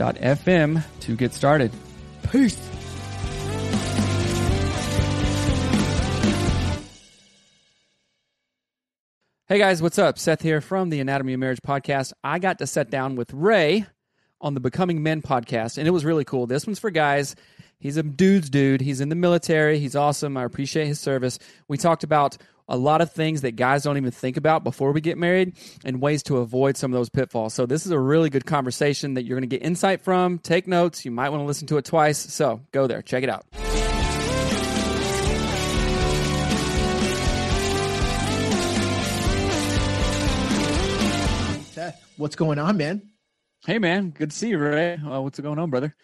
anchor.fm to get started. Peace. Hey guys, what's up? Seth here from the Anatomy of Marriage podcast. I got to sit down with Ray on the Becoming Men podcast, and it was really cool. This one's for guys. He's a dude's dude. He's in the military. He's awesome. I appreciate his service. We talked about a lot of things that guys don't even think about before we get married and ways to avoid some of those pitfalls. So, this is a really good conversation that you're going to get insight from. Take notes. You might want to listen to it twice. So, go there. Check it out. Seth, what's going on, man? Hey, man. Good to see you, Ray. Uh, what's going on, brother?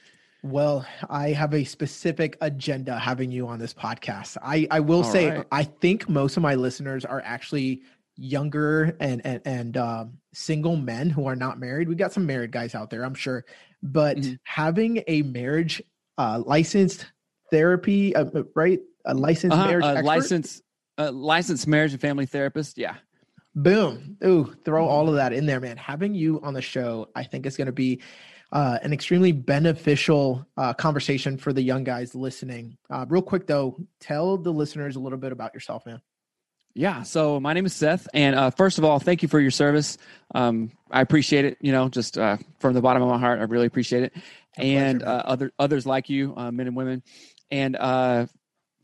Well, I have a specific agenda having you on this podcast. I, I will All say, right. I think most of my listeners are actually younger and and, and um, single men who are not married. We got some married guys out there, I'm sure, but Mhm. having a marriage uh, licensed therapy, uh, uh, right? A licensed Uh-huh, marriage a expert. licensed, uh, licensed marriage and family therapist. Yeah. Boom. Ooh, throw Mm-hmm. all of that in there, man. Having you on the show, I think is going to be uh, an extremely beneficial uh, conversation for the young guys listening. Uh, real quick, though, tell the listeners a little bit about yourself, man. Yeah. So my name is Seth, and uh, first of all, thank you for your service. Um, I appreciate it. You know, just uh, from the bottom of my heart, I really appreciate it. and pleasure, uh, other others like you, uh, men and women, and uh,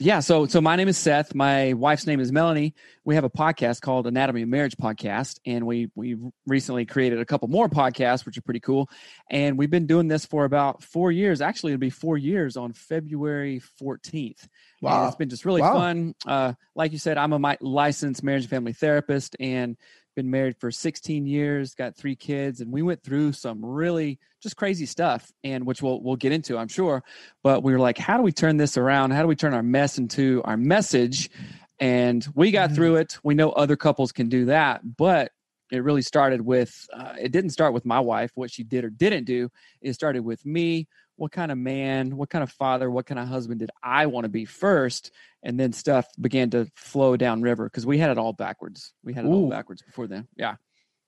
yeah. So so my name is Seth. My wife's name is Melanie. We have a podcast called Anatomy of Marriage podcast, and we we recently created a couple more podcasts, which are pretty cool. And we've been doing this for about four years. Actually, it'll be four years on February fourteenth. And it's been just really Wow. fun. Uh, like you said, I'm a licensed marriage and family therapist and been married for 16 years, got three kids, and we went through some really just crazy stuff, and which we'll we'll get into, I'm sure. But we were like, how do we turn this around? How do we turn our mess into our message? And we got Mhm. through it. We know other couples can do that, but it really started with uh, it didn't start with my wife what she did or didn't do it started with me what kind of man what kind of father what kind of husband did i want to be first? And then stuff began to flow down river because we had it all backwards. We had it all backwards before then. Yeah.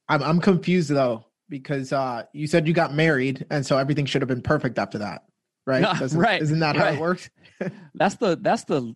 I'm I'm confused though because uh, you said you got married, and so everything should have been perfect after that, right? No, right, Isn't that how it works? that's the that's the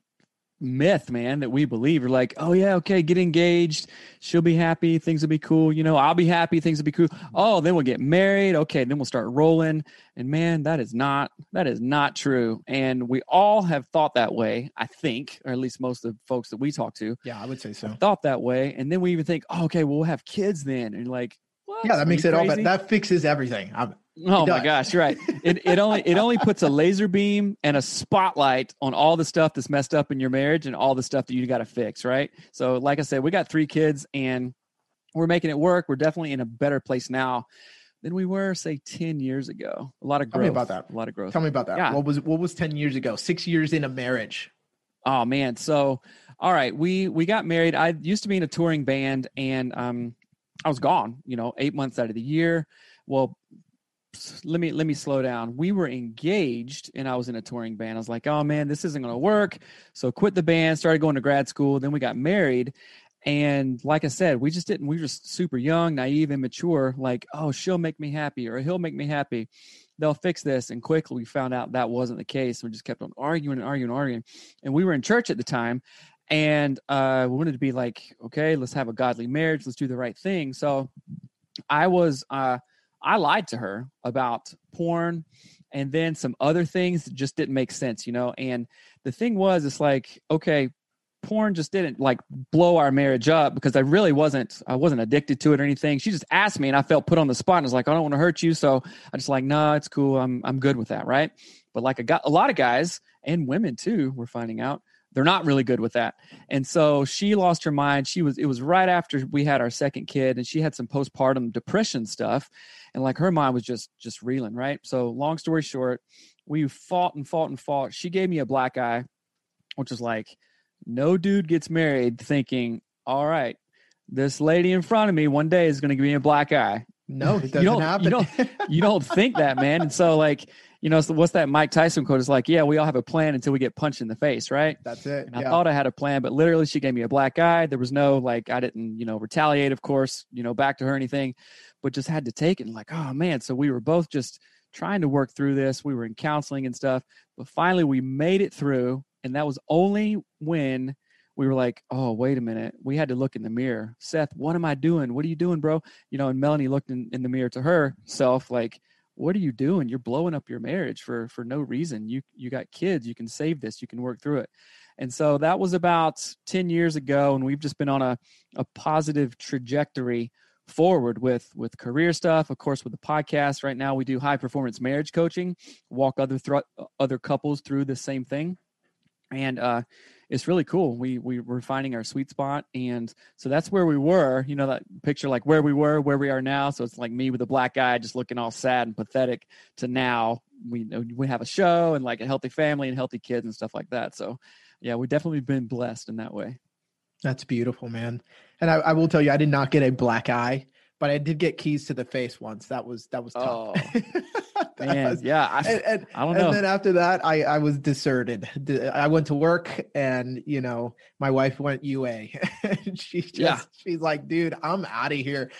myth man that we believe. We're like oh yeah okay get engaged. She'll be happy. Things will be cool. You know i'll be happy. Things will be cool. Mm-hmm. Oh then we'll get married. Okay then we'll start rolling. And man that is not that is not true. And we all have thought that way i think or at least most of the folks that we talk to Yeah, I would say so. thought that way. And then we even think oh, okay well, we'll have kids then. And like what? Yeah, that makes it all crazy? better. That fixes everything. I'm, Oh It my does. gosh, right. It it only it only puts a laser beam and a spotlight on all the stuff that's messed up in your marriage and all the stuff that you got to fix, right? So like I said, we got 3 kids and we're making it work. We're definitely in a better place now than we were say 10 years ago. A lot of growth. Tell me about that. A lot of growth. tell me about that. Yeah. What was what was ten years ago? Six years in a marriage. Oh man. So all right, we we got married. I used to be in a touring band and um I was gone, you know, 8 months out of the year. Well, let me let me slow down. We were engaged and I was in a touring band. I was like, "Oh man, this isn't going to work." So quit the band, started going to grad school, then we got married. And like I said, we just didn't we were just super young, naive, immature, like, "Oh, she'll make me happy or he'll make me happy." They'll fix this and quickly we found out that wasn't the case. We just kept on arguing and arguing and arguing. And we were in church at the time and uh we wanted to be like, "Okay, let's have a godly marriage. Let's do the right thing." So I was uh I lied to her about porn and then some other things that just didn't make sense, you know. And the thing was, it's like, okay, porn just didn't like blow our marriage up because I really wasn't I wasn't addicted to it or anything. She just asked me and I felt put on the spot and I was like, I don't want to hurt you. So I just like, no, nah, it's cool. I'm I'm good with that, right? But like I got a lot of guys and women too, we're finding out they're not really good with that. And so she lost her mind. She was it was right after we had our second kid and she had some postpartum depression stuff and like her mind was just just reeling, right? So long story short, we fought and fought and fought. She gave me a black eye, which is like no dude gets married thinking, "All right, this lady in front of me one day is going to give me a black eye." No, it doesn't you don't, happen. You don't, you don't think that, man. And so, like, you know, so what's that Mike Tyson quote? It's like, yeah, we all have a plan until we get punched in the face, right? That's it. And I thought I had a plan, but literally she gave me a black eye. There was no like I didn't, you know, retaliate, of course, you know, back to her anything, but just had to take it and like, oh man. So we were both just trying to work through this. We were in counseling and stuff, but finally we made it through. And that was only when we were like, oh, wait a minute. We had to look in the mirror. Seth, what am I doing? What are you doing, bro? You know, and Melanie looked in, in the mirror to herself, like, what are you doing? You're blowing up your marriage for for no reason. You you got kids you can save this you can work through it. And so that was about 10 years ago and we've just been on a, a positive trajectory forward with with career stuff. Of course with the podcast right now we do high performance marriage coaching walk other th- other couples through the same thing. And uh it's really cool. We we were finding our sweet spot, and so that's where we were. You know that picture, like where we were, where we are now. So it's like me with a black eye, just looking all sad and pathetic. To now, we we have a show and like a healthy family and healthy kids and stuff like that. So, yeah, we've definitely been blessed in that way. That's beautiful, man. And I, I will tell you, I did not get a black eye, but I did get keys to the face once. That was that was tough. Oh. Man, yeah, I, and, and, I don't know. And then after that, I I was deserted. I went to work, and you know, my wife went UA. she just yeah. she's like, dude, I'm out of here.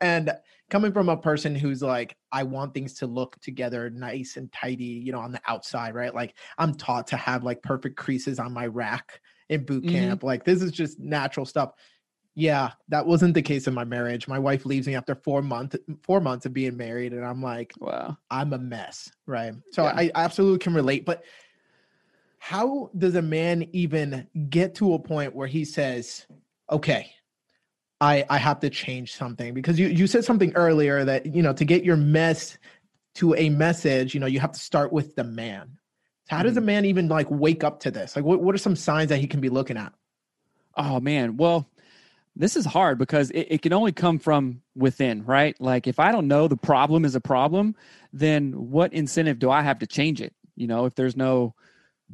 And coming from a person who's like, I want things to look together, nice and tidy, you know, on the outside, right? Like I'm taught to have like perfect creases on my rack in boot mm-hmm. camp. Mm-hmm. Like this is just natural stuff. Yeah, that wasn't the case in my marriage. My wife leaves me after four months four months of being married, and I'm like, wow, I'm a mess, right? So yeah. I absolutely can relate. But how does a man even get to a point where he says, "Okay, I I have to change something"? Because you you said something earlier that you know to get your mess to a message, you know, you have to start with the man. How mm-hmm. does a mm-hmm. man even like wake up to this? Like, what what are some signs that he can be looking at? Oh man, well this is hard because it, it, can only come from within, right? Like if I don't know the problem is a problem, then what incentive do I have to change it? You know, if there's no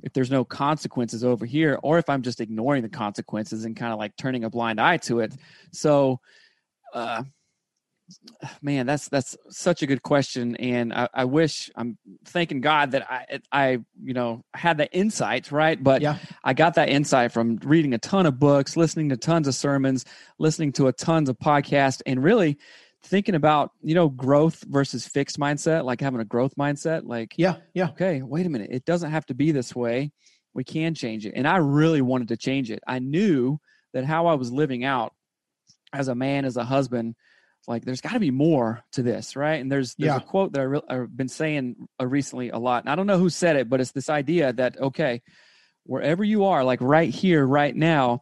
if there's no consequences over here, or if I'm just ignoring the consequences and kind of like turning a blind eye to it. So uh man, that's that's such a good question, and I, I, wish I'm thanking God that I I you know had the insight, right? But yeah. I got that insight from reading a ton of books, listening to tons of sermons, listening to a tons of podcasts, and really thinking about you know growth versus fixed mindset, like having a growth mindset. Like, yeah, yeah, okay, wait a minute, it doesn't have to be this way. We can change it, and I really wanted to change it. I knew that how I was living out as a man, as a husband like there's got to be more to this right? And there's there's yeah. a quote that I re- i've been saying uh, recently a lot and i don't know who said it but it's this idea that okay wherever you are like right here right now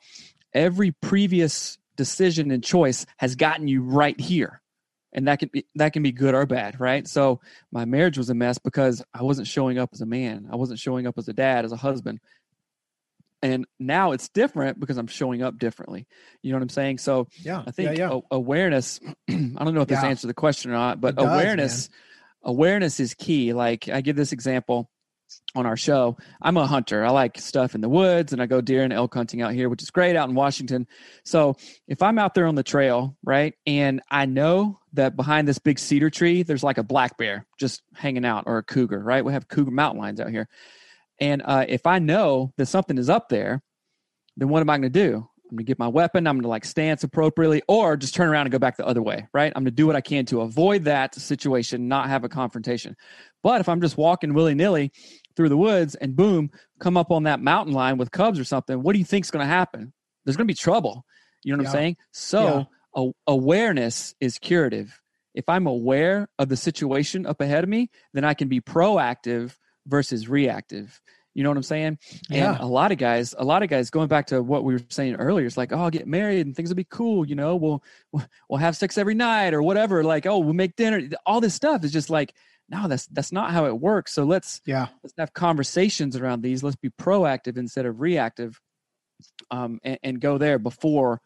every previous decision and choice has gotten you right here. And that can be that can be good or bad right? So my marriage was a mess because i wasn't showing up as a man. I wasn't showing up as a dad as a husband and now it's different because i'm showing up differently you know what i'm saying so yeah i think yeah, yeah. awareness i don't know if this yeah. answers the question or not but does, awareness man. awareness is key like i give this example on our show. I'm a hunter. I like stuff in the woods and I go deer and elk hunting out here, which is great out in Washington. So if I'm out there on the trail, right, and I know that behind this big cedar tree, there's like a black bear just hanging out or a cougar, right? We have cougar mountain lions out here. And uh, if I know that something is up there, then what am I going to do? I'm going to get my weapon. I'm going to like stance appropriately or just turn around and go back the other way, right? I'm going to do what I can to avoid that situation, not have a confrontation. But if I'm just walking willy nilly through the woods and boom, come up on that mountain line with cubs or something, what do you think is going to happen? There's going to be trouble. You know what yeah. I'm saying? So yeah. a- awareness is curative. If I'm aware of the situation up ahead of me, then I can be proactive versus reactive. You know what I'm saying? Yeah. And a lot of guys, a lot of guys, going back to what we were saying earlier, it's like, oh, I'll get married and things will be cool. You know, we'll we'll have sex every night or whatever. Like, oh, we'll make dinner. All this stuff is just like no that's that's not how it works so let's yeah let's have conversations around these let's be proactive instead of reactive um and, and go there before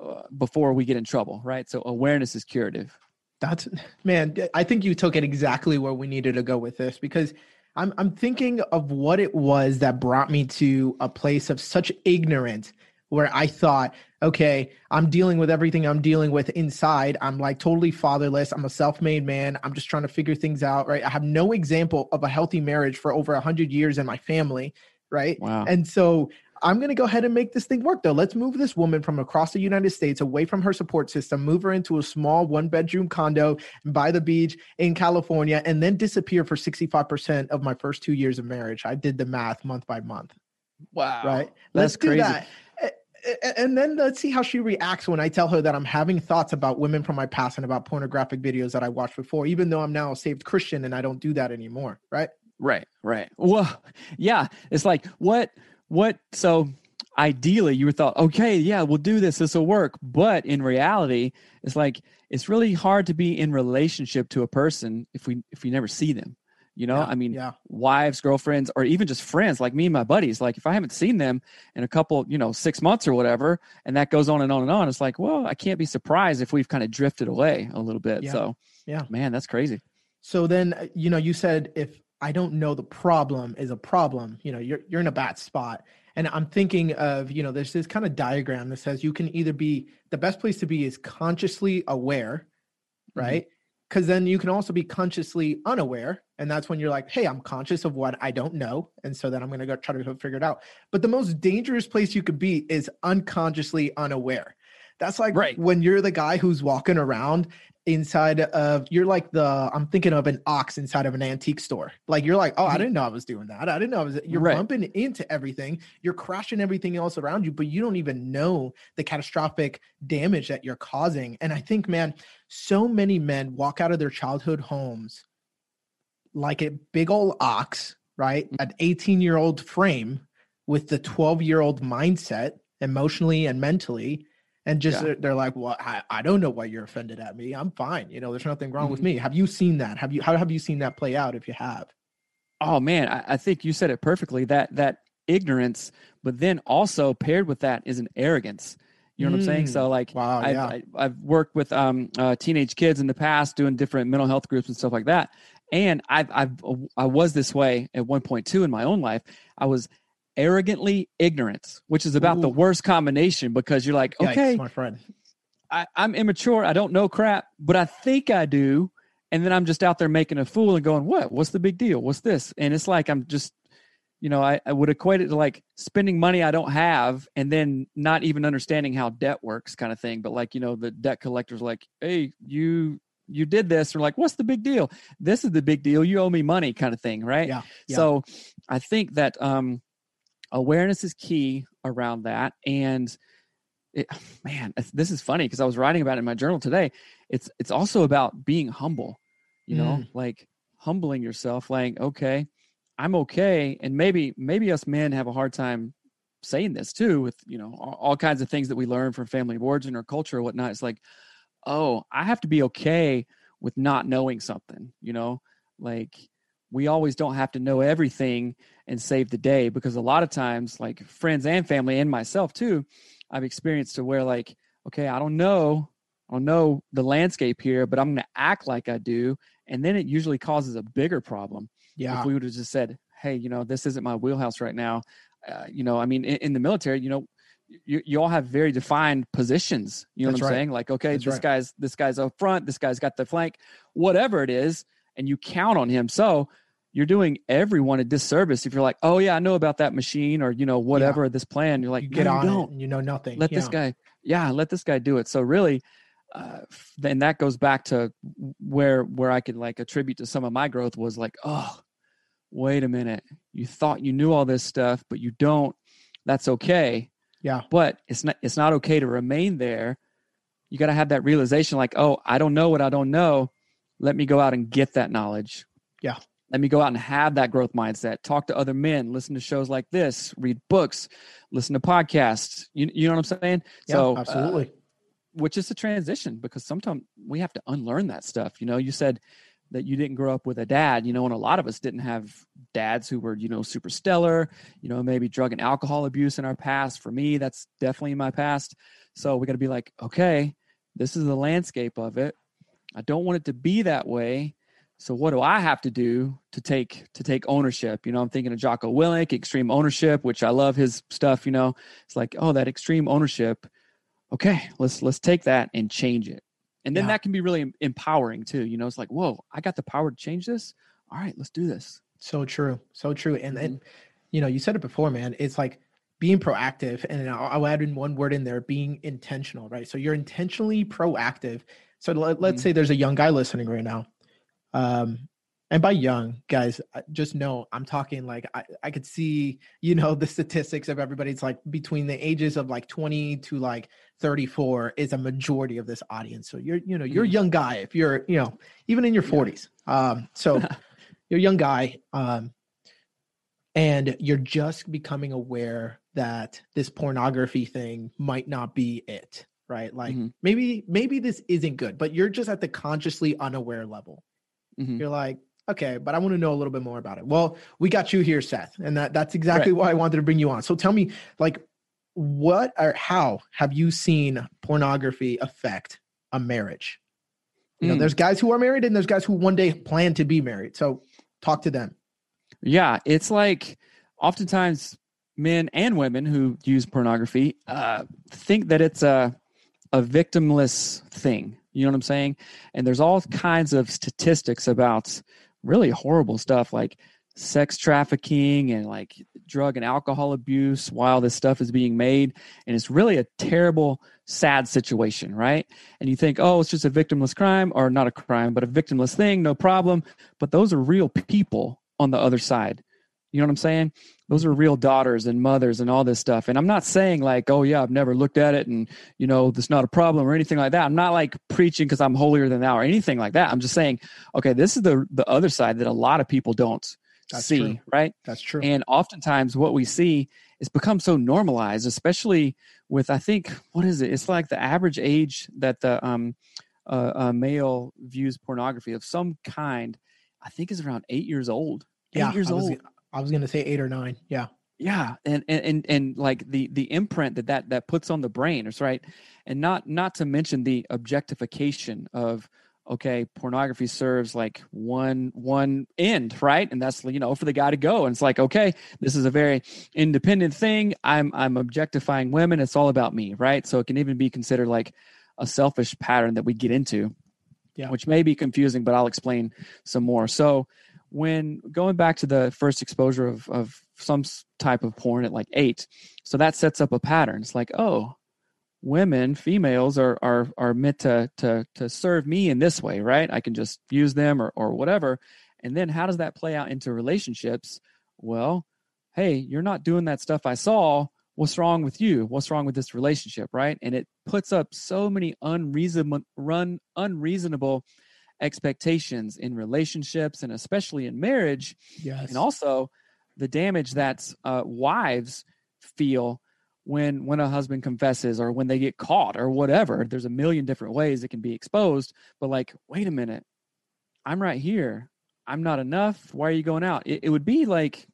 uh, before we get in trouble right so awareness is curative that's man i think you took it exactly where we needed to go with this because i'm i'm thinking of what it was that brought me to a place of such ignorance where I thought, okay, I'm dealing with everything I'm dealing with inside. I'm like totally fatherless. I'm a self-made man. I'm just trying to figure things out, right? I have no example of a healthy marriage for over a hundred years in my family, right? Wow. And so I'm going to go ahead and make this thing work though. Let's move this woman from across the United States away from her support system, move her into a small one bedroom condo by the beach in California, and then disappear for 65% of my first two years of marriage. I did the math month by month. Wow. Right. Let's That's crazy. That and then let's see how she reacts when I tell her that I'm having thoughts about women from my past and about pornographic videos that I watched before, even though I'm now a saved Christian and I don't do that anymore. Right. Right. Right. Well, yeah. It's like what, what, so ideally you thought, okay, yeah, we'll do this. This will work. But in reality, it's like, it's really hard to be in relationship to a person if we, if we never see them. You know, yeah, I mean, yeah. wives, girlfriends, or even just friends like me and my buddies. Like, if I haven't seen them in a couple, you know, six months or whatever, and that goes on and on and on, it's like, well, I can't be surprised if we've kind of drifted away a little bit. Yeah. So, yeah, man, that's crazy. So then, uh, you know, you said if I don't know the problem is a problem, you know, you're you're in a bad spot. And I'm thinking of, you know, there's this kind of diagram that says you can either be the best place to be is consciously aware, mm-hmm. right? Mm-hmm because then you can also be consciously unaware and that's when you're like hey i'm conscious of what i don't know and so then i'm going to go try to go figure it out but the most dangerous place you could be is unconsciously unaware that's like right. when you're the guy who's walking around inside of you're like the I'm thinking of an ox inside of an antique store. Like you're like, oh, I mm-hmm. didn't know I was doing that. I didn't know I was you're right. bumping into everything. You're crashing everything else around you, but you don't even know the catastrophic damage that you're causing. And I think, man, so many men walk out of their childhood homes like a big old ox, right? Mm-hmm. An 18 year old frame with the 12 year old mindset emotionally and mentally and just yeah. they're like well I, I don't know why you're offended at me i'm fine you know there's nothing wrong mm-hmm. with me have you seen that have you how have you seen that play out if you have oh man I, I think you said it perfectly that that ignorance but then also paired with that is an arrogance you know what I'm saying? So mm. like, wow, I've, yeah. I, have worked with um, uh, teenage kids in the past, doing different mental health groups and stuff like that. And I've, I've, I was this way at one point too in my own life. I was arrogantly ignorant, which is about Ooh. the worst combination because you're like, okay, my friend, I, I'm immature. I don't know crap, but I think I do. And then I'm just out there making a fool and going, what? What's the big deal? What's this? And it's like I'm just, you know, I, I would equate it to like spending money I don't have and then not even understanding how debt works, kind of thing. But like, you know, the debt collector's like, hey, you you did this or like what's the big deal this is the big deal you owe me money kind of thing right yeah, yeah. so i think that um awareness is key around that and it, man this is funny because i was writing about it in my journal today. It's it's also about being humble you know mm. like humbling yourself like okay i'm okay and maybe maybe us men have a hard time saying this too with you know all, all kinds of things that we learn from family of origin or culture or whatnot. It's like oh i have to be okay with not knowing something you know? Like we always don't have to know everything and save the day because a lot of times like friends and family and myself too i've experienced to where like okay i don't know i don't know the landscape here but i'm going to act like i do and then it usually causes a bigger problem yeah if we would have just said hey, you know, this isn't my wheelhouse right now. Uh, you know, I mean, in, in, the military, you know, you, you all have very defined positions. You know That's what I'm right. saying? Like, okay, That's this right. guy's this guy's up front, this guy's got the flank, whatever it is, and you count on him. So you're doing everyone a disservice if you're like, oh yeah, I know about that machine or you know whatever yeah. this plan. You're like, you get no, on you it, you know nothing. Let yeah. this guy, yeah, let this guy do it. So really, uh, then that goes back to where where I could like attribute to some of my growth was like, oh, wait a minute, you thought you knew all this stuff, but you don't. That's okay. Yeah. But it's not it's not okay to remain there. You got to have that realization like, oh, I don't know what I don't know. Let me go out and get that knowledge. Yeah. Let me go out and have that growth mindset. Talk to other men, listen to shows like this, read books, listen to podcasts. You, you know what I'm saying? Yeah, so absolutely. Uh, which is a transition because sometimes we have to unlearn that stuff. You know, you said that you didn't grow up with a dad, you know, and a lot of us didn't have dads who were, you know, super stellar, you know, maybe drug and alcohol abuse in our past. For me, that's definitely in my past. So we got to be like, okay, this is the landscape of it. I don't want it to be that way so what do I have to do to take to take ownership? You know, I'm thinking of Jocko Willink, extreme ownership, which I love his stuff. You know, it's like, oh, that extreme ownership. Okay, let's let's take that and change it, and then yeah. that can be really empowering too. You know, it's like, whoa, I got the power to change this. All right, let's do this. So true, so true. And and mm-hmm. you know, you said it before, man. It's like being proactive, and I'll, I'll add in one word in there: being intentional. Right. So you're intentionally proactive. So let, us mm-hmm. say there's a young guy listening right now um, and by young guys, just know I'm talking like I, I could see, you know, the statistics of everybody's like between the ages of like 20 to like 34 is a majority of this audience. So you're, you know, you're a mm-hmm. young guy if you're, you know, even in your 40s. Um, so you're a young guy. Um, and you're just becoming aware that this pornography thing might not be it right like mm-hmm. maybe maybe this isn't good but you're just at the consciously unaware level mm-hmm. you're like, okay, but I want to know a little bit more about it. Well, we got you here, Seth, and that that's exactly right. why I wanted to bring you on. So tell me, like, what or how have you seen pornography affect a marriage? You know, mm. there's guys who are married and there's guys who one day plan to be married. So talk to them. Yeah, it's like oftentimes men and women who use pornography uh, think that it's a a victimless thing you know what I'm saying? And there's all kinds of statistics about really horrible stuff like sex trafficking and like drug and alcohol abuse while this stuff is being made. And it's really a terrible, sad situation, right? And you think, oh, it's just a victimless crime or not a crime, but a victimless thing, no problem. But those are real people on the other side. You know what I'm saying? Those are real daughters and mothers and all this stuff. And I'm not saying like, oh yeah, I've never looked at it and you know, that's not a problem or anything like that. I'm not like preaching because I'm holier than thou or anything like that. I'm just saying, okay, this is the the other side that a lot of people don't that's see, true. right? That's true. And oftentimes what we see is become so normalized, especially with I think what is it? It's like the average age that the um uh, a male views pornography of some kind, I think is around eight years old. Eight yeah, years old. I was gonna say eight or nine. Yeah. Yeah, and and and, and like the the imprint that, that that puts on the brain is right, and not not to mention the objectification of okay, pornography serves like one one end, right? And that's you know for the guy to go, and it's like okay, this is a very independent thing. I'm I'm objectifying women. It's all about me, right? So it can even be considered like a selfish pattern that we get into, yeah. which may be confusing, but I'll explain some more. So when going back to the first exposure of, of some type of porn at like eight so that sets up a pattern. It's like oh women females are are are meant to to to serve me in this way right? I can just use them or or whatever. And then how does that play out into relationships? Well hey you're not doing that stuff i saw. What's wrong with you? What's wrong with this relationship right? And it puts up so many unreasonable run unreasonable expectations in relationships and especially in marriage. Yes. And also the damage that uh, wives feel when when a husband confesses or when they get caught or whatever. There's a million different ways it can be exposed. But like, wait a minute, I'm right here. I'm not enough. Why are you going out? It, it would be like,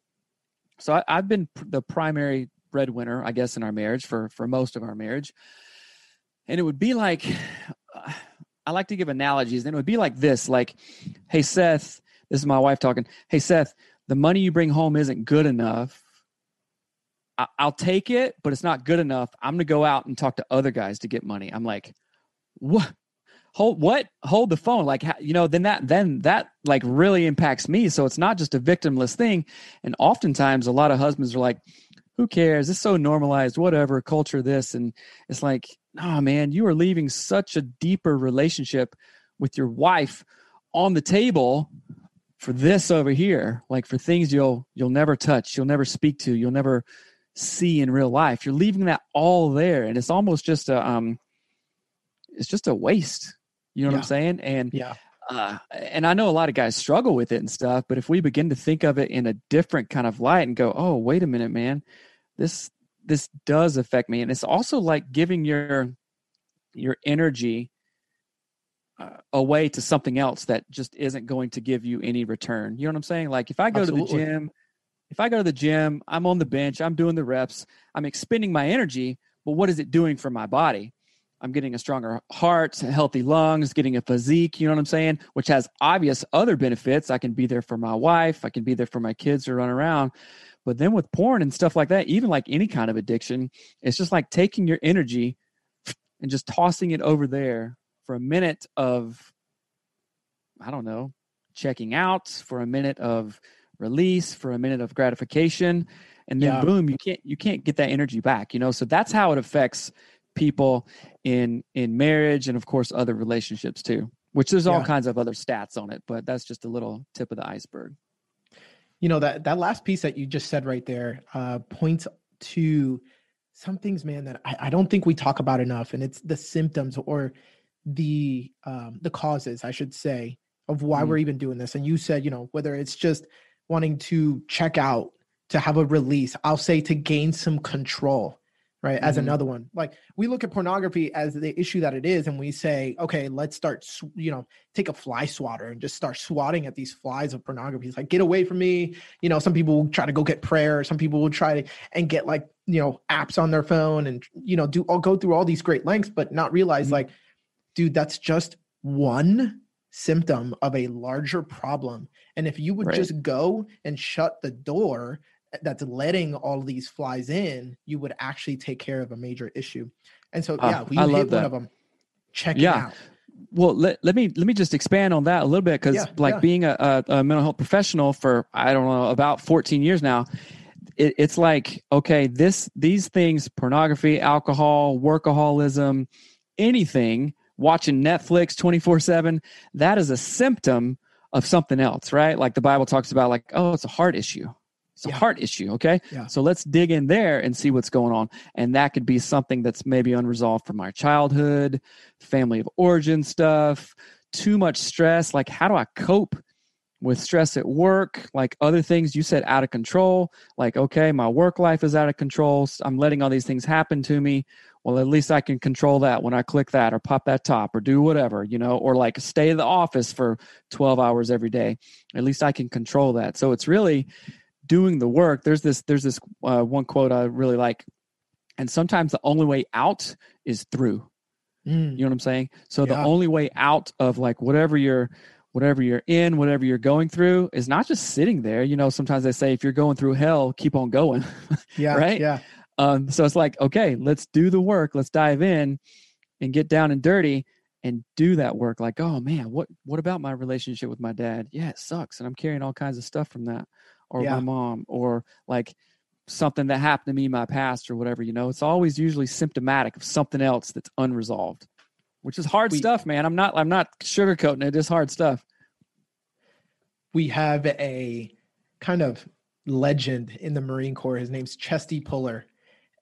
so I, I've been pr- the primary breadwinner, I guess, in our marriage for for most of our marriage, and it would be like. I like to give analogies. And it would be like this like, hey, Seth, this is my wife talking. Hey, Seth, the money you bring home isn't good enough. I, I'll take it, but it's not good enough. I'm to go out and talk to other guys to get money. I'm like, what? hold what hold the phone like you know then that then that like really impacts me so it's not just a victimless thing and oftentimes a lot of husbands are like who cares it's so normalized whatever culture this and it's like oh man you are leaving such a deeper relationship with your wife on the table for this over here like for things you'll you'll never touch you'll never speak to you'll never see in real life. You're leaving that all there and it's almost just a um it's just a waste. You know yeah. what i'm saying? And yeah. uh, and I know a lot of guys struggle with it and stuff, but if we begin to think of it in a different kind of light and go, "Oh, wait a minute, man, this this does affect me," and it's also like giving your your energy uh, away to something else that just isn't going to give you any return. You know what I'm saying? Like if I go Absolutely. to the gym, if I go to the gym, I'm on the bench, I'm doing the reps, I'm expending my energy, but what is it doing for my body? I'm getting a stronger heart, healthy lungs, getting a physique, you know what I'm saying? Which has obvious other benefits. I can be there for my wife, I can be there for my kids to run around. But then with porn and stuff like that, even like any kind of addiction, it's just like taking your energy and just tossing it over there for a minute of I don't know, checking out, for a minute of release, for a minute of gratification, and then yeah. boom, you can't you can't get that energy back, you know? So that's how it affects people in in marriage and of course other relationships too. Which there's all kinds of other stats on it, but that's just a little tip of the iceberg. You know that that last piece that you just said right there uh, points to some things, man, that I, I don't think we talk about enough, and it's the symptoms or the um, the causes, I should say, of why mm. we're even doing this. And you said, you know, whether it's just wanting to check out, to have a release, I'll say to gain some control, right? As mm-hmm. another one, like we look at pornography as the issue that it is, and we say, okay, let's start, you know, take a fly swatter and just start swatting at these flies of pornography. It's like, get away from me. You know, some people will try to go get prayer. Some people will try to and get like, you know, apps on their phone and you know, do all go through all these great lengths, but not realize mm-hmm. like, dude, that's just one symptom of a larger problem. And if you would right. just go and shut the door that's letting all these flies in, you would actually take care of a major issue. And so, yeah, uh, we hit that. one of them. Check yeah. out. Well, let, let me let me just expand on that a little bit because, yeah, like, yeah. being a, a, a, mental health professional for I don't know about 14 years now, it, it's like okay, this these things, pornography, alcohol, workaholism, anything, watching Netflix 24 seven, that is a symptom of something else, right? Like the Bible talks about, like, oh, it's a heart issue it's yeah. a heart issue. Okay. Yeah. So let's dig in there and see what's going on. And that could be something that's maybe unresolved from our childhood, family of origin stuff, too much stress. Like, how do I cope with stress at work? Like other things you said out of control. Like, okay, my work life is out of control. I'm letting all these things happen to me. Well, at least I can control that when I click that or pop that top or do whatever, you know, or like stay in the office for 12 hours every day. At least I can control that. So it's really, doing the work there's this there's this uh, one quote i really like. And sometimes the only way out is through. Mm. you know what i'm saying? So yeah. the only way out of like whatever you're whatever you're in whatever you're going through is not just sitting there. You know sometimes they say if you're going through hell keep on going yeah right? yeah. Um so it's like okay let's do the work let's dive in and get down and dirty and do that work. Like oh man what what about my relationship with my dad? Yeah it sucks and i'm carrying all kinds of stuff from that or yeah. my mom or like something that happened to me in my past or whatever you know? It's always usually symptomatic of something else that's unresolved which is hard we, stuff man. I'm not i'm not sugarcoating it it's hard stuff. We have a kind of legend in the marine corps his name's chesty puller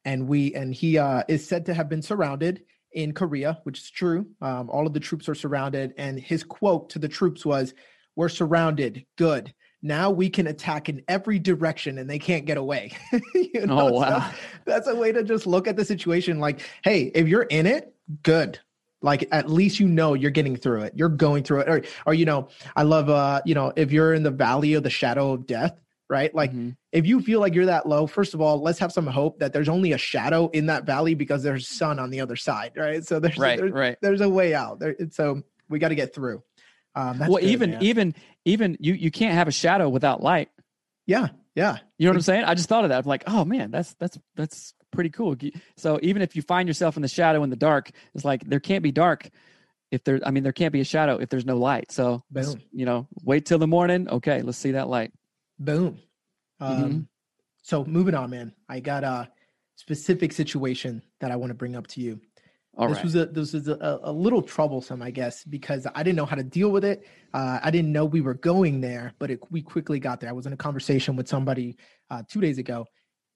and we and he uh, is said to have been surrounded in korea which is true um, all of the troops are surrounded and his quote to the troops was we're surrounded good now we can attack in every direction and they can't get away. you know? Oh wow. So that's a way to just look at the situation like, hey, if you're in it, good. Like at least you know you're getting through it. You're going through it. Or or you know, I love uh, you know, if you're in the valley of the shadow of death, right? Like mm-hmm. if you feel like you're that low, first of all, let's have some hope that there's only a shadow in that valley because there's sun on the other side, right? So there's right, there's, right. there's a way out. There, so we got to get through. Um, well, good, even man. even even you you can't have a shadow without light. Yeah, yeah. You know what I'm saying? I just thought of that. I'm like, oh man, that's that's that's pretty cool. So even if you find yourself in the shadow in the dark, it's like there can't be dark if there. I mean, there can't be a shadow if there's no light. So you know, wait till the morning. Okay, let's see that light. Boom. Um, Mhm. So moving on, man. I got a specific situation that I want to bring up to you. All this right. was a this was a, a little troublesome, I guess, because I didn't know how to deal with it. Uh, I didn't know we were going there, but it, we quickly got there. I was in a conversation with somebody uh, two days ago,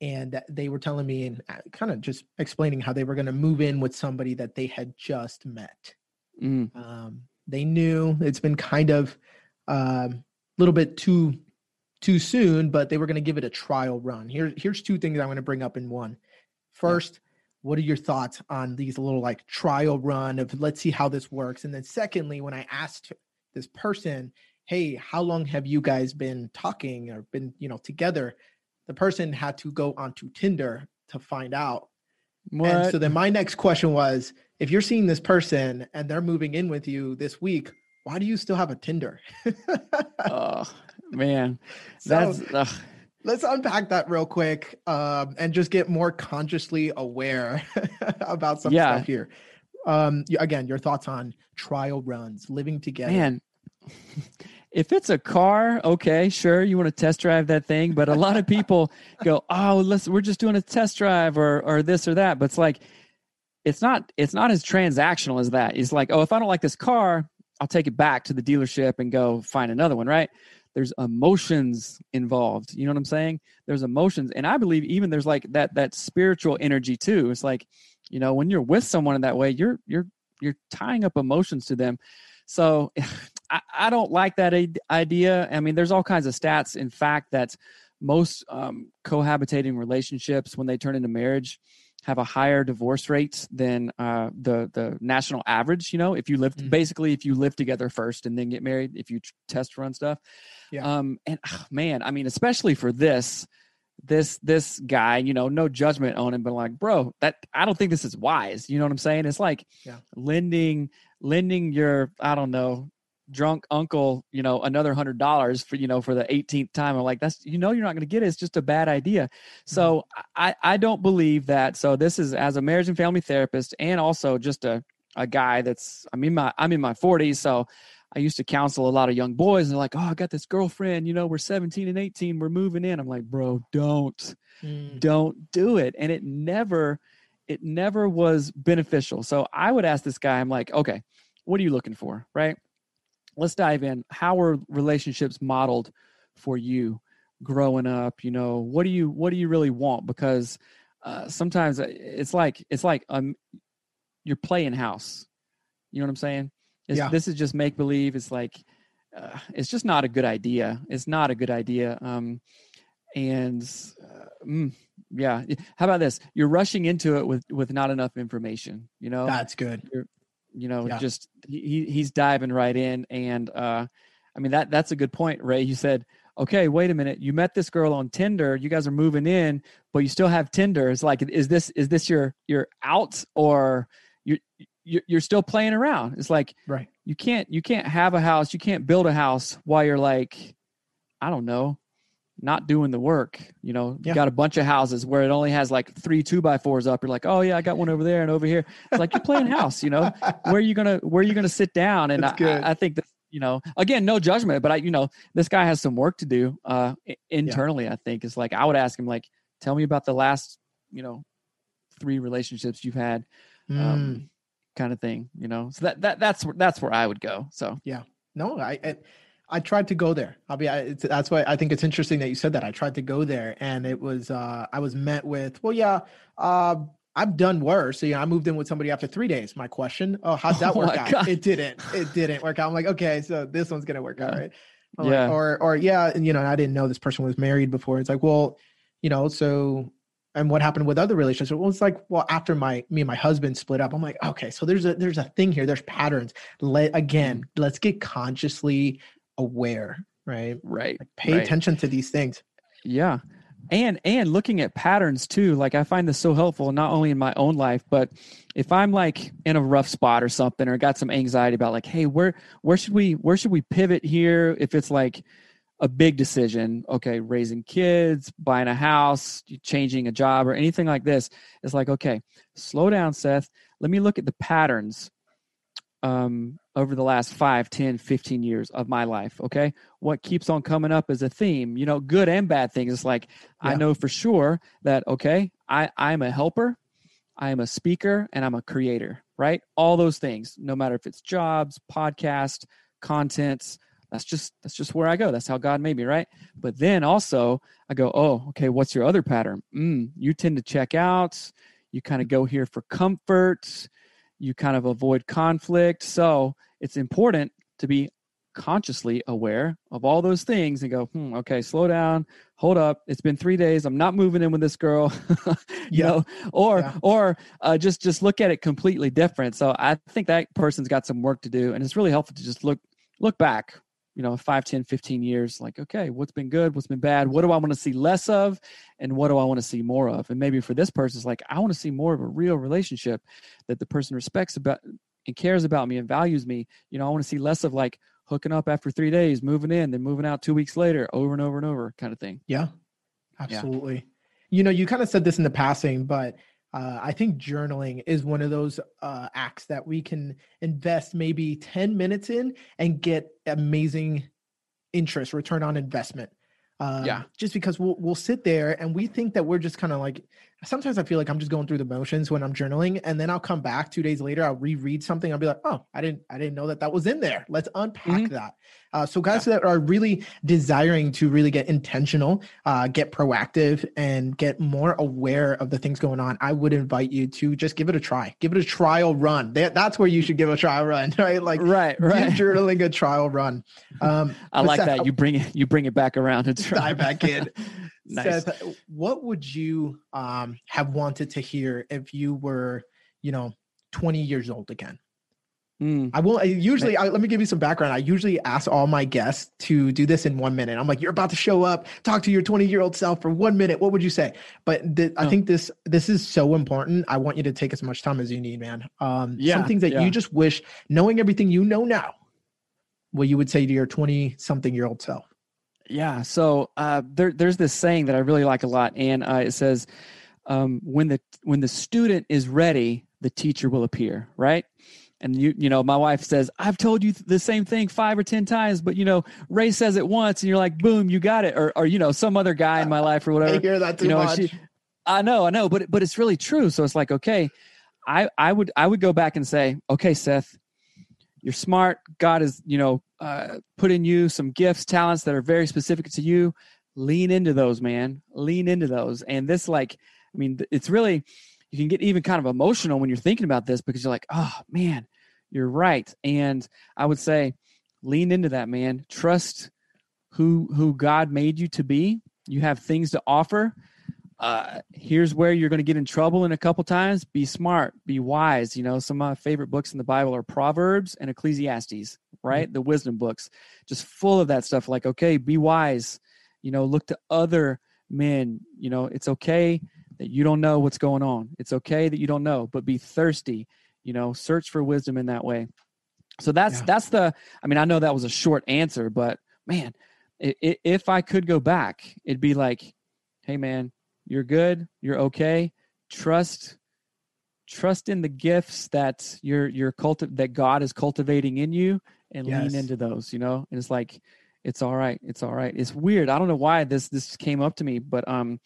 and they were telling me and kind of just explaining how they were going to move in with somebody that they had just met. Mm, Um, they knew it's been kind of a little bit too too soon, but they were going to give it a trial run. Here, here's two things I'm going to bring up in one. First, what are your thoughts on these little like trial run of let's see how this works? And then secondly, when I asked this person, hey, how long have you guys been talking or been, you know, together? The person had to go onto Tinder to find out. what? And so then my next question was, if you're seeing this person and they're moving in with you this week, why do you still have a Tinder? oh man, So- that's ugh. Let's unpack that real quick um, and just get more consciously aware about some Yeah. stuff here. Um, again, your thoughts on trial runs, living together. man. If it's a car, okay, sure, you want to test drive that thing, but a lot of people go, "Oh, let's we're just doing a test drive or or this or that." But it's like it's not it's not as transactional as that. It's like, "Oh, if I don't like this car, I'll take it back to the dealership and go find another one," right? There's emotions involved. You know what I'm saying? There's emotions, and I believe even there's like that that spiritual energy too. It's like, you know, when you're with someone in that way, you're you're you're tying up emotions to them. So I, I don't like that idea. I mean, there's all kinds of stats. In fact, that most um, cohabitating relationships, when they turn into marriage, have a higher divorce rate than uh, the the national average. You know, if you live Mhm. basically if you live together first and then get married, if you test run stuff. Yeah. Um, and ah, man, I mean, especially for this this this guy, you know, no judgment on him, but like, bro, that I don't think this is wise. You know what I'm saying? It's like Yeah. lending lending your I don't know drunk uncle you know another hundred dollars for you know for the 18th time i'm like that's you know you're not going to get it it's just a bad idea so i i don't believe that so this is as a marriage and family therapist and also just a a guy that's i mean my i'm in my 40s so i used to counsel a lot of young boys and they're like oh i got this girlfriend you know we're 17 and 18 we're moving in. I'm like bro don't Mm, don't do it. And it never it never was beneficial. So i would ask this guy i'm like okay what are you looking for? Right? Let's dive in. How are relationships modeled for you growing up? You know what do you what do you really want? Because uh, sometimes it's like it's like um you're playing house. You know what i'm saying it's, Yeah. this is just make believe. It's like uh, it's just not a good idea. It's not a good idea. Um and uh, mm, yeah. How about this? You're rushing into it with with not enough information you know? That's good. you know Yeah. just he, he- he's diving right in. And uh i mean that that's a good point ray. You said okay wait a minute. You met this girl on tinder. You guys are moving in but you still have tinder. It's like is this is this your your out or you you're, you're still playing around. It's like Right. you can't you can't have a house you can't build a house while you're like i don't know not doing the work you know? Yeah. you got a bunch of houses where it only has like three two by fours up. You're like oh yeah i got one over there and over here. It's like you're playing house you know? Where are you gonna where are you gonna sit down? And I. I, I think that you know again no judgment but i you know this guy has some work to do uh internally i think. It's like i would ask him like tell me about the last you know three relationships you've had Mm, um kind of thing you know so that, that that's where that's where i would go so yeah, no, I, I I tried to go there. I'll be. I, it's, that's why I think it's interesting that you said that. I tried to go there, and it was. uh I was met with, well, yeah. Uh, I've done worse. So, yeah, I moved in with somebody after three days. My question, oh, how'd that Oh work out? God. It didn't. It didn't work out. I'm like, okay, so this one's gonna work out, right? I'm like, Yeah. or, or yeah, and you know, I didn't know this person was married before. It's like, well, you know, so and what happened with other relationships? Well, was like, well, after my me and my husband split up, I'm like, okay, so there's a there's a thing here. There's patterns. Let again, Mm. let's get consciously aware, right? right Like pay right. attention to these things. Yeah. And and looking at patterns too, like I find this so helpful not only in my own life, but if I'm like in a rough spot or something or got some anxiety about like, hey, where where should we where should we pivot here? If it's like a big decision, okay, raising kids, buying a house, changing a job, or anything like this, it's like, okay, slow down, Seth. Let me look at the patterns um, over the last 5, 10, 15 years of my life. Okay. What keeps on coming up as a theme, you know, good and bad things. It's like, yeah. I know for sure that, okay, I, I'm a helper, I am a speaker, and I'm a creator, right? All those things, no matter if it's jobs, podcast, contents, that's just that's just where I go. That's how God made me, right? But then also I go, oh, okay, what's your other pattern? Mm, you tend to check out. You kind of go here for comfort. You kind of avoid conflict. So it's important to be consciously aware of all those things and go, hmm, okay, slow down, hold up. It's been three days. I'm not moving in with this girl, you know, or yeah. or uh, just just look at it completely different. So I think that person's got some work to do, and it's really helpful to just look look back you know 5 10 15 years like okay what's been good what's been bad? What do i want to see less of and what do i want to see more of? And maybe for this person it's like i want to see more of a real relationship that the person respects about and cares about me and values me. You know i want to see less of like hooking up after three days moving in then moving out two weeks later over and over and over kind of thing. Yeah. Absolutely. Yeah. you know you kind of said this in the passing but uh, I think journaling is one of those uh, acts that we can invest maybe 10 minutes in and get amazing interest, return on investment. Um, yeah. Just because we'll, we'll sit there and we think that we're just kind of like sometimes I feel like I'm just going through the motions when I'm journaling, and then I'll come back two days later. I'll reread something. I'll be like, "Oh, I didn't, I didn't know that that was in there." Let's unpack mm-hmm. that. Uh, so, guys yeah. that are really desiring to really get intentional, uh, get proactive, and get more aware of the things going on, I would invite you to just give it a try. Give it a trial run. that's where you should give a trial run, right? Like, right, right. journaling a trial run. Um, I like Seth, that. You bring it, you bring it back around. It's dive back in. Nice. Seth, what would you um, have wanted to hear if you were, you know, 20 years old again? Mm. I will I usually I, let me give you some background. I usually ask all my guests to do this in one minute. I'm like, you're about to show up, talk to your 20 year old self for one minute. What would you say? But th- oh. I think this this is so important. I want you to take as much time as you need, man. Um, yeah, some things that yeah. you just wish, knowing everything you know now, what you would say to your 20 something year old self. Yeah. So uh, there, there's this saying that I really like a lot, and uh, it says, um, "When the when the student is ready, the teacher will appear." Right. And you, you know, my wife says, "I've told you the same thing five or ten times, but you know, Ray says it once, and you're like, boom, you got it." Or, or you know, some other guy in my life or whatever. I hear that too you know, much. She, I know, I know, but but it's really true. So it's like, okay, I I would I would go back and say, okay, Seth, you're smart. God is, you know, uh, put in you some gifts, talents that are very specific to you. Lean into those, man. Lean into those. And this, like, I mean, it's really, you can get even kind of emotional when you're thinking about this because you're like, oh, man, you're right. And I would say, lean into that, man. Trust who who God made you to be. You have things to offer uh, here's where you're going to get in trouble in a couple times. Be smart, be wise. You know, some of my favorite books in the Bible are Proverbs and Ecclesiastes, right? Mm-hmm. The wisdom books, just full of that stuff. Like, okay, be wise. You know, look to other men. You know, it's okay that you don't know what's going on. It's okay that you don't know, but be thirsty. You know, search for wisdom in that way. So that's yeah. that's the. I mean, I know that was a short answer, but man, it, it, if I could go back, it'd be like, hey, man, you're good. You're okay. Trust trust in the gifts that you're you're culti- that God is cultivating in you and yes. lean into those, you know? And it's like it's all right. It's all right. It's weird. I don't know why this this came up to me, but um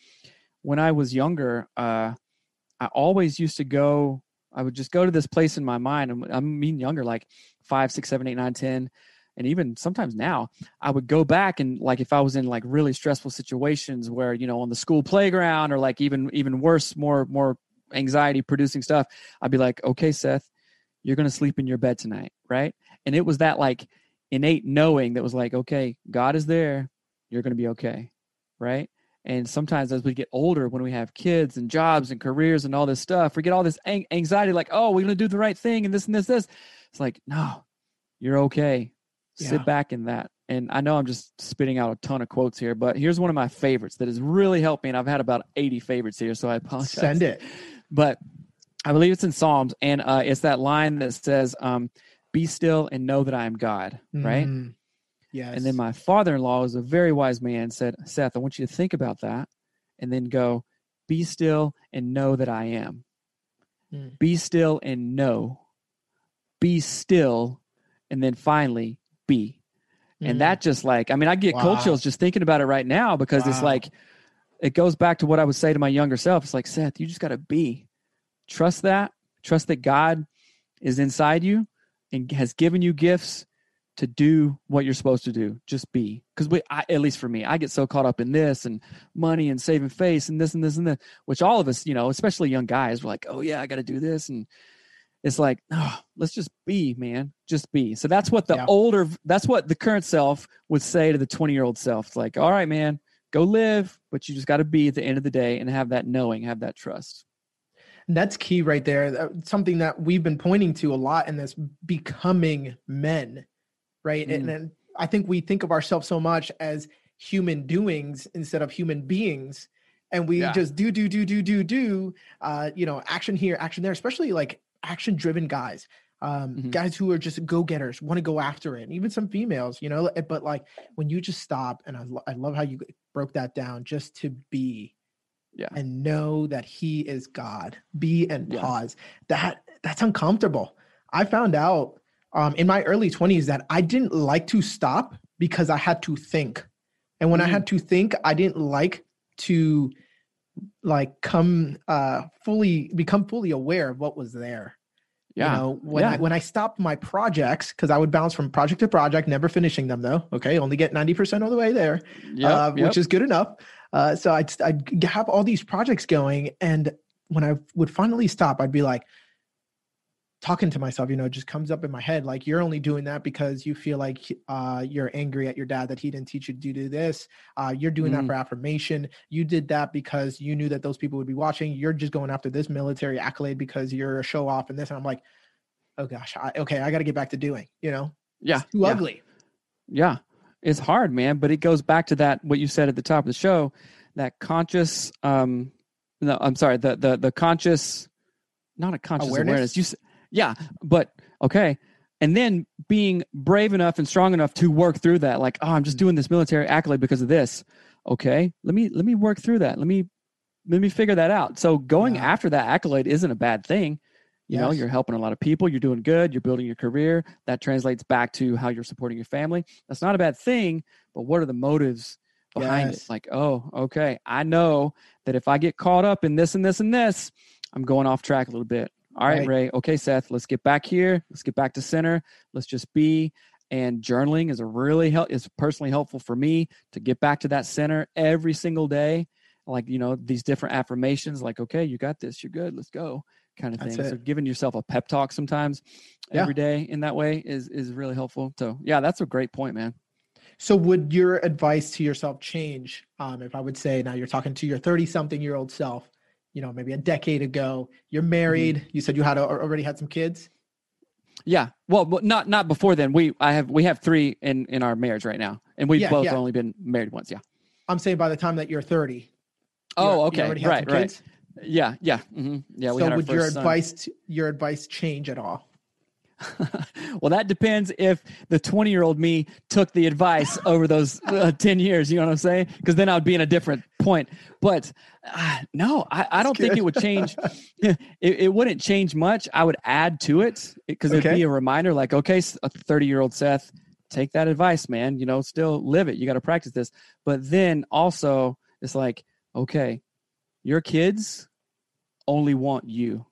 when I was younger, uh I always used to go I would just go to this place in my mind. I mean younger, like five, six, seven, eight, nine, ten and even sometimes now i would go back and like if i was in like really stressful situations where you know on the school playground or like even even worse more more anxiety producing stuff i'd be like okay seth you're going to sleep in your bed tonight right? And it was that like innate knowing that was like okay god is there you're going to be okay right? And sometimes as we get older when we have kids and jobs and careers and all this stuff we get all this anxiety like oh we're going to do the right thing and this and this this. It's like no you're okay yeah. sit back in that. And I know I'm just spitting out a ton of quotes here, but here's one of my favorites that has really helped me. And I've had about 80 favorites here, so I apologize. Send it. But I believe it's in Psalms, and uh, it's that line that says, um, "Be still and know that I am God." Right. Mm. Yes. And then my father in law was a very wise man, said, Seth, I want you to think about that and then go, be still and know that I am. Mm. Be still and know. Be still and then finally be. Mm. And that just like, I mean, I get cold chills just thinking about it right now because it's like, it goes back to what I would say to my younger self. It's like, Seth, you just got to be. Trust that. Trust that God is inside you and has given you gifts to do what you're supposed to do. Just be. Because we, I, at least for me, I get so caught up in this and money and saving face and this and this and that, which all of us, you know, especially young guys, we're like, oh yeah, I got to do this. And it's like, oh, let's just be, man. Just be. So that's what the Yeah. older, that's what the current self would say to the 20 year old self. It's like, all right, man, go live, but you just got to be at the end of the day and have that knowing, have that trust. And That's key right there. Something that we've been pointing to a lot in this becoming men, right? Mm. And then I think we think of ourselves so much as human doings instead of human beings. And we Yeah. just do, do, do, do, do, do, uh, you know, action here, action there, especially like action driven guys, um, Mhm. guys who are just go getters, want to go after it. And even some females, you know, eh, but like when you just stop, and I, lo- I love how you broke that down just to be Yeah. and know that he is God. Be and Yeah. pause. That that's uncomfortable. I found out um, in my early 20s that I didn't like to stop because I had to think. And when I Mm. had to think, I didn't like to like come uh fully become fully aware of what was there. Yeah. You know, when Yeah. I when I stopped my projects, because I would bounce from project to project, never finishing them though. Okay, only get 90% of the way there Yep, uh, yep. which is good enough. Uh, so I'd, I'd have all these projects going. And when I would finally stop, I'd be like, talking to myself, you know, just comes up in my head like, you're only doing that because you feel like uh, you're angry at your dad that he didn't teach you to do this. Uh, you're doing that Mm. for affirmation. You did that because you knew that those people would be watching. You're just going after this military accolade because you're a show off and this. And I'm like, oh gosh, I, okay, I got to get back to doing, you know, yeah. too yeah. ugly. Yeah. It's hard, man, but it goes back to that what you said at the top of the show, that conscious um no, I'm sorry, the the the conscious not a conscious Awareness? awareness. You yeah, but okay. And then being brave enough and strong enough to work through that like, oh, I'm just doing this military accolade because of this. Okay. Let me let me work through that. Let me let me figure that out. So going Yeah. after that accolade isn't a bad thing. You know, you're helping a lot of people, you're doing good, you're building your career. That translates back to how you're supporting your family. That's not a bad thing, but what are the motives behind Yes. it? Like, oh, okay, I know that if I get caught up in this and this and this, I'm going off track a little bit. All right, Right. Ray. Okay, Seth, let's get back here. Let's get back to center. Let's just be. And journaling is a really help is personally helpful for me to get back to that center every single day. Like, you know, these different affirmations, like, okay, you got this, you're good, let's go, kind of That's thing. So giving yourself a pep talk sometimes Yeah. every day in that way is is really helpful. So yeah, that's a great point, man. So would your advice to yourself change um, if I would say now you're talking to your 30 something year old self, you know, maybe a decade ago, you're married, you said you had a, already had some kids. Yeah. Well, not not before then. We I have we have three in in our marriage right now, and we've Yeah, both yeah. only been married once. Yeah. I'm saying by the time that you're 30. you Oh, al- you okay. had Right. Right. Yeah. Yeah. hmm Yeah. We so would your son. advice your advice change at all? well, that depends if the 20 year old me took the advice over those uh, 10 years. You know what I'm saying? Because then I would be in a different point. But uh, no, I, I don't think it would change. it, it wouldn't change much. I would add to it because it'd be a reminder like, okay, a 30 year old Seth, take that advice, man. You know, still live it. You got to practice this. But then also, it's like, okay, your kids only want you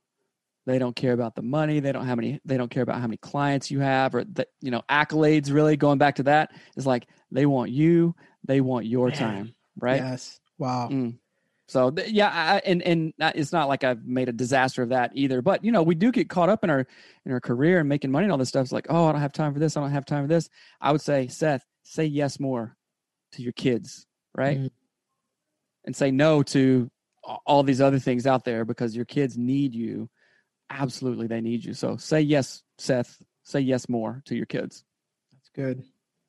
they don't care about the money they don't have any they don't care about how many clients you have or the you know accolades really going back to that is like they want you they want your Man. time right Yes. Wow. Mm. so yeah I, and and it's not like i've made a disaster of that either but you know we do get caught up in our in our career and making money and all this stuff it's like oh i don't have time for this i don't have time for this i would say seth say yes more to your kids right Mm. and say no to all these other things out there because your kids need you absolutely they need you so say yes seth say yes more to your kids That's good.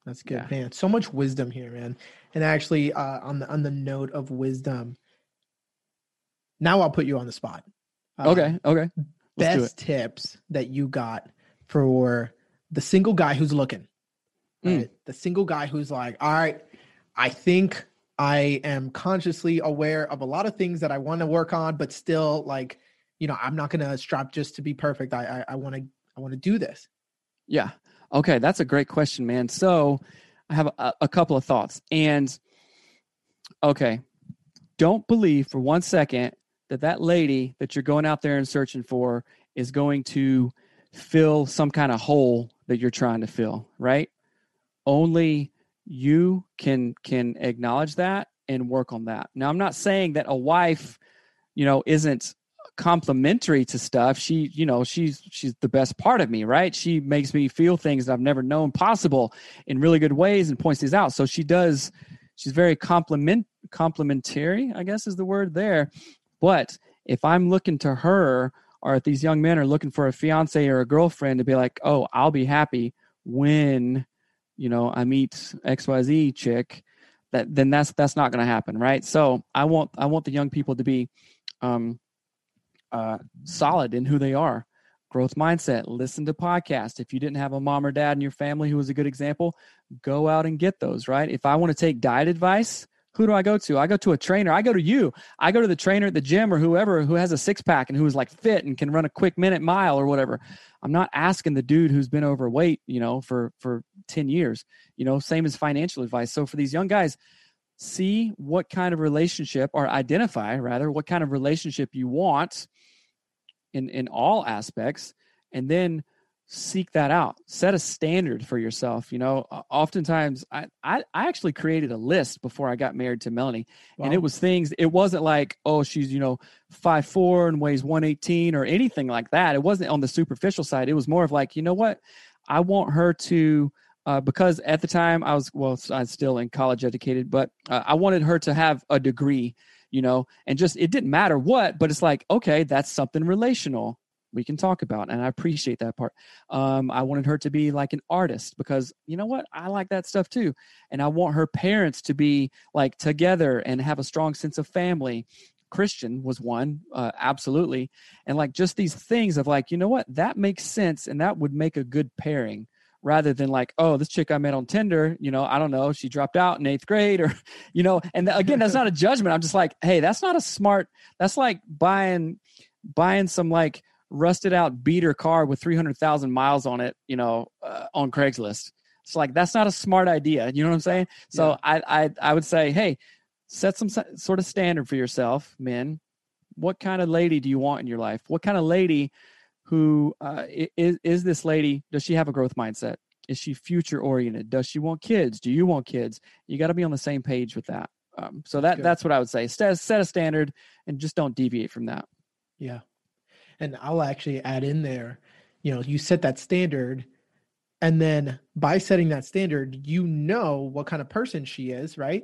That's good, Yeah. man. So much wisdom here, man. And actually, uh, on the on the note of wisdom, now I'll put you on the spot. Um, okay okay let's best tips that you got for the single guy who's looking Mm. right? The single guy who's like, all right, I think I am consciously aware of a lot of things that I want to work on, but still like, you know, I'm not gonna strive just to be perfect. I I want to I want to do this. Yeah. Okay, that's a great question, man. So I have a, a couple of thoughts. And okay, don't believe for one second that that lady that you're going out there and searching for is going to fill some kind of hole that you're trying to fill, right? Only you can can acknowledge that and work on that. Now, I'm not saying that a wife, you know, isn't complementary to stuff. She, you know, she's she's the best part of me, right? She makes me feel things that I've never known possible in really good ways and points these out. So she does she's very compliment complimentary I guess is the word there. But if I'm looking to her or if these young men are looking for a fiance or a girlfriend to be like, "Oh, I'll be happy when you know I meet XYZ chick," that then that's that's not going to happen, right? So I want I want the young people to be um uh, solid in who they are. Growth mindset, listen to podcasts. If you didn't have a mom or dad in your family who was a good example, go out and get those, right? If I want to take diet advice, who do I go to? I go to a trainer. I go to you. I go to the trainer at the gym or whoever who has a six pack and who is like fit and can run a quick minute mile or whatever. I'm not asking the dude who's been overweight, you know, for for 10 years. You know, same as financial advice. So for these young guys, see what kind of relationship or identify rather what kind of relationship you want in in all aspects and then seek that out. Set a standard for yourself you know? Oftentimes I, I i actually created a list before i got married to melanie wow. and it was things it wasn't like oh she's you know five four and weighs 118 or anything like that. It wasn't on the superficial side. It was more of like you know what? I want her to uh, because at the time I was well, I'm still in college educated, but uh, I wanted her to have a degree, you know, and just it didn't matter what, but it's like okay, that's something relational we can talk about, and I appreciate that part. Um, I wanted her to be like an artist because you know what, I like that stuff too, and I want her parents to be like together and have a strong sense of family. Christian was one, uh, absolutely, and like just these things of like, you know what, that makes sense, and that would make a good pairing rather than like, oh, this chick I met on Tinder, you know, I don't know, she dropped out in eighth grade or, you know, and again, that's not a judgment. I'm just like, hey, that's not a smart, that's like buying, buying some like rusted out beater car with 300,000 miles on it, you know, uh, on Craigslist. It's like, that's not a smart idea. You know what I'm saying? So yeah. I, I, I would say, hey, set some sort of standard for yourself, men. What kind of lady do you want in your life? What kind of lady who uh, is is this lady? Does she have a growth mindset? Is she future oriented? Does she want kids? Do you want kids? You got to be on the same page with that. Um, so that that's what I would say. Set, set a standard and just don't deviate from that. Yeah, and I'll actually add in there. You know, you set that standard, and then by setting that standard, you know what kind of person she is, right?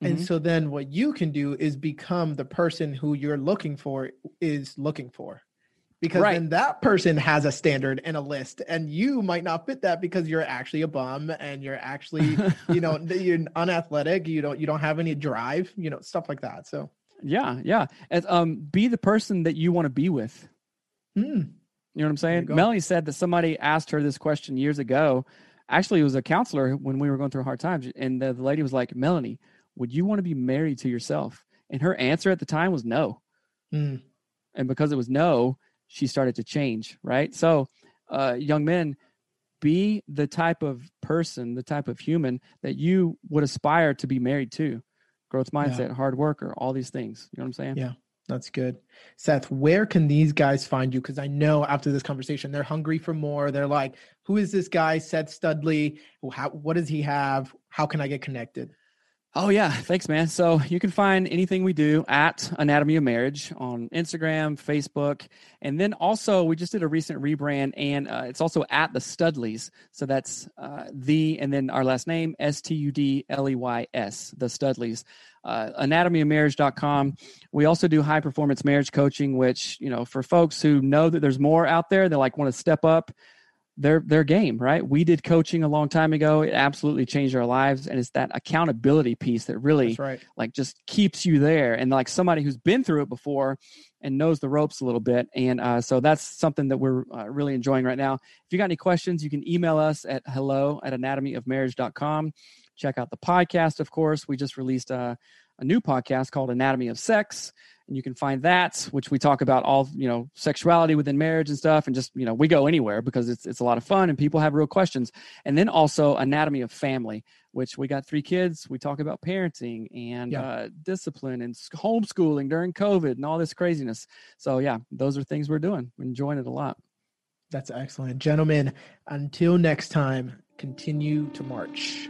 And mm-hmm. so then what you can do is become the person who you're looking for is looking for because right. then that person has a standard and a list and you might not fit that because you're actually a bum and you're actually you know you're unathletic you don't you don't have any drive you know stuff like that so. Yeah yeah. And, um be the person that you want to be with. Hmm. you know what i'm saying? melanie said that somebody asked her this question years ago. Actually it was a counselor when we were going through hard times and the, the lady was like melanie would you want to be married to yourself? And her answer at the time was no. Hmm. and because it was no she started to change, right? So, uh, young men, be the type of person, the type of human that you would aspire to be married to. Growth mindset, yeah. hard worker, all these things. You know what I'm saying? Yeah. That's good. Seth, where can these guys find you? Because I know after this conversation, they're hungry for more. They're like, who is this guy, Seth Studley? How, what does he have? How can I get connected? Oh yeah, thanks, man. So you can find anything we do at Anatomy of Marriage on Instagram, Facebook, and then also we just did a recent rebrand, and uh, it's also at the Studleys. So that's uh, the and then our last name S T U D L E Y S, the Studleys. Uh, anatomyofmarriage.com. We also do high performance marriage coaching, which you know for folks who know that there's more out there, they like want to step up their their game, right? We did coaching a long time ago. It absolutely changed our lives, and it's that accountability piece that really right. like just keeps you there. And like somebody who's been through it before and knows the ropes a little bit, and uh, so that's something that we're uh, really enjoying right now. If you got any questions, you can email us at hello at anatomyofmarriage.com. Check out the podcast, of course. We just released a, a new podcast called Anatomy of Sex. And you can find that which we talk about all you know sexuality within marriage and stuff. And just you know we go anywhere because it's it's a lot of fun and people have real questions. And then also anatomy of family which we got three kids. We talk about parenting and yeah. uh, discipline and homeschooling during covid and all this craziness. So yeah those are things we're doing. We're enjoying it a lot. That's excellent. Gentlemen until next time continue to march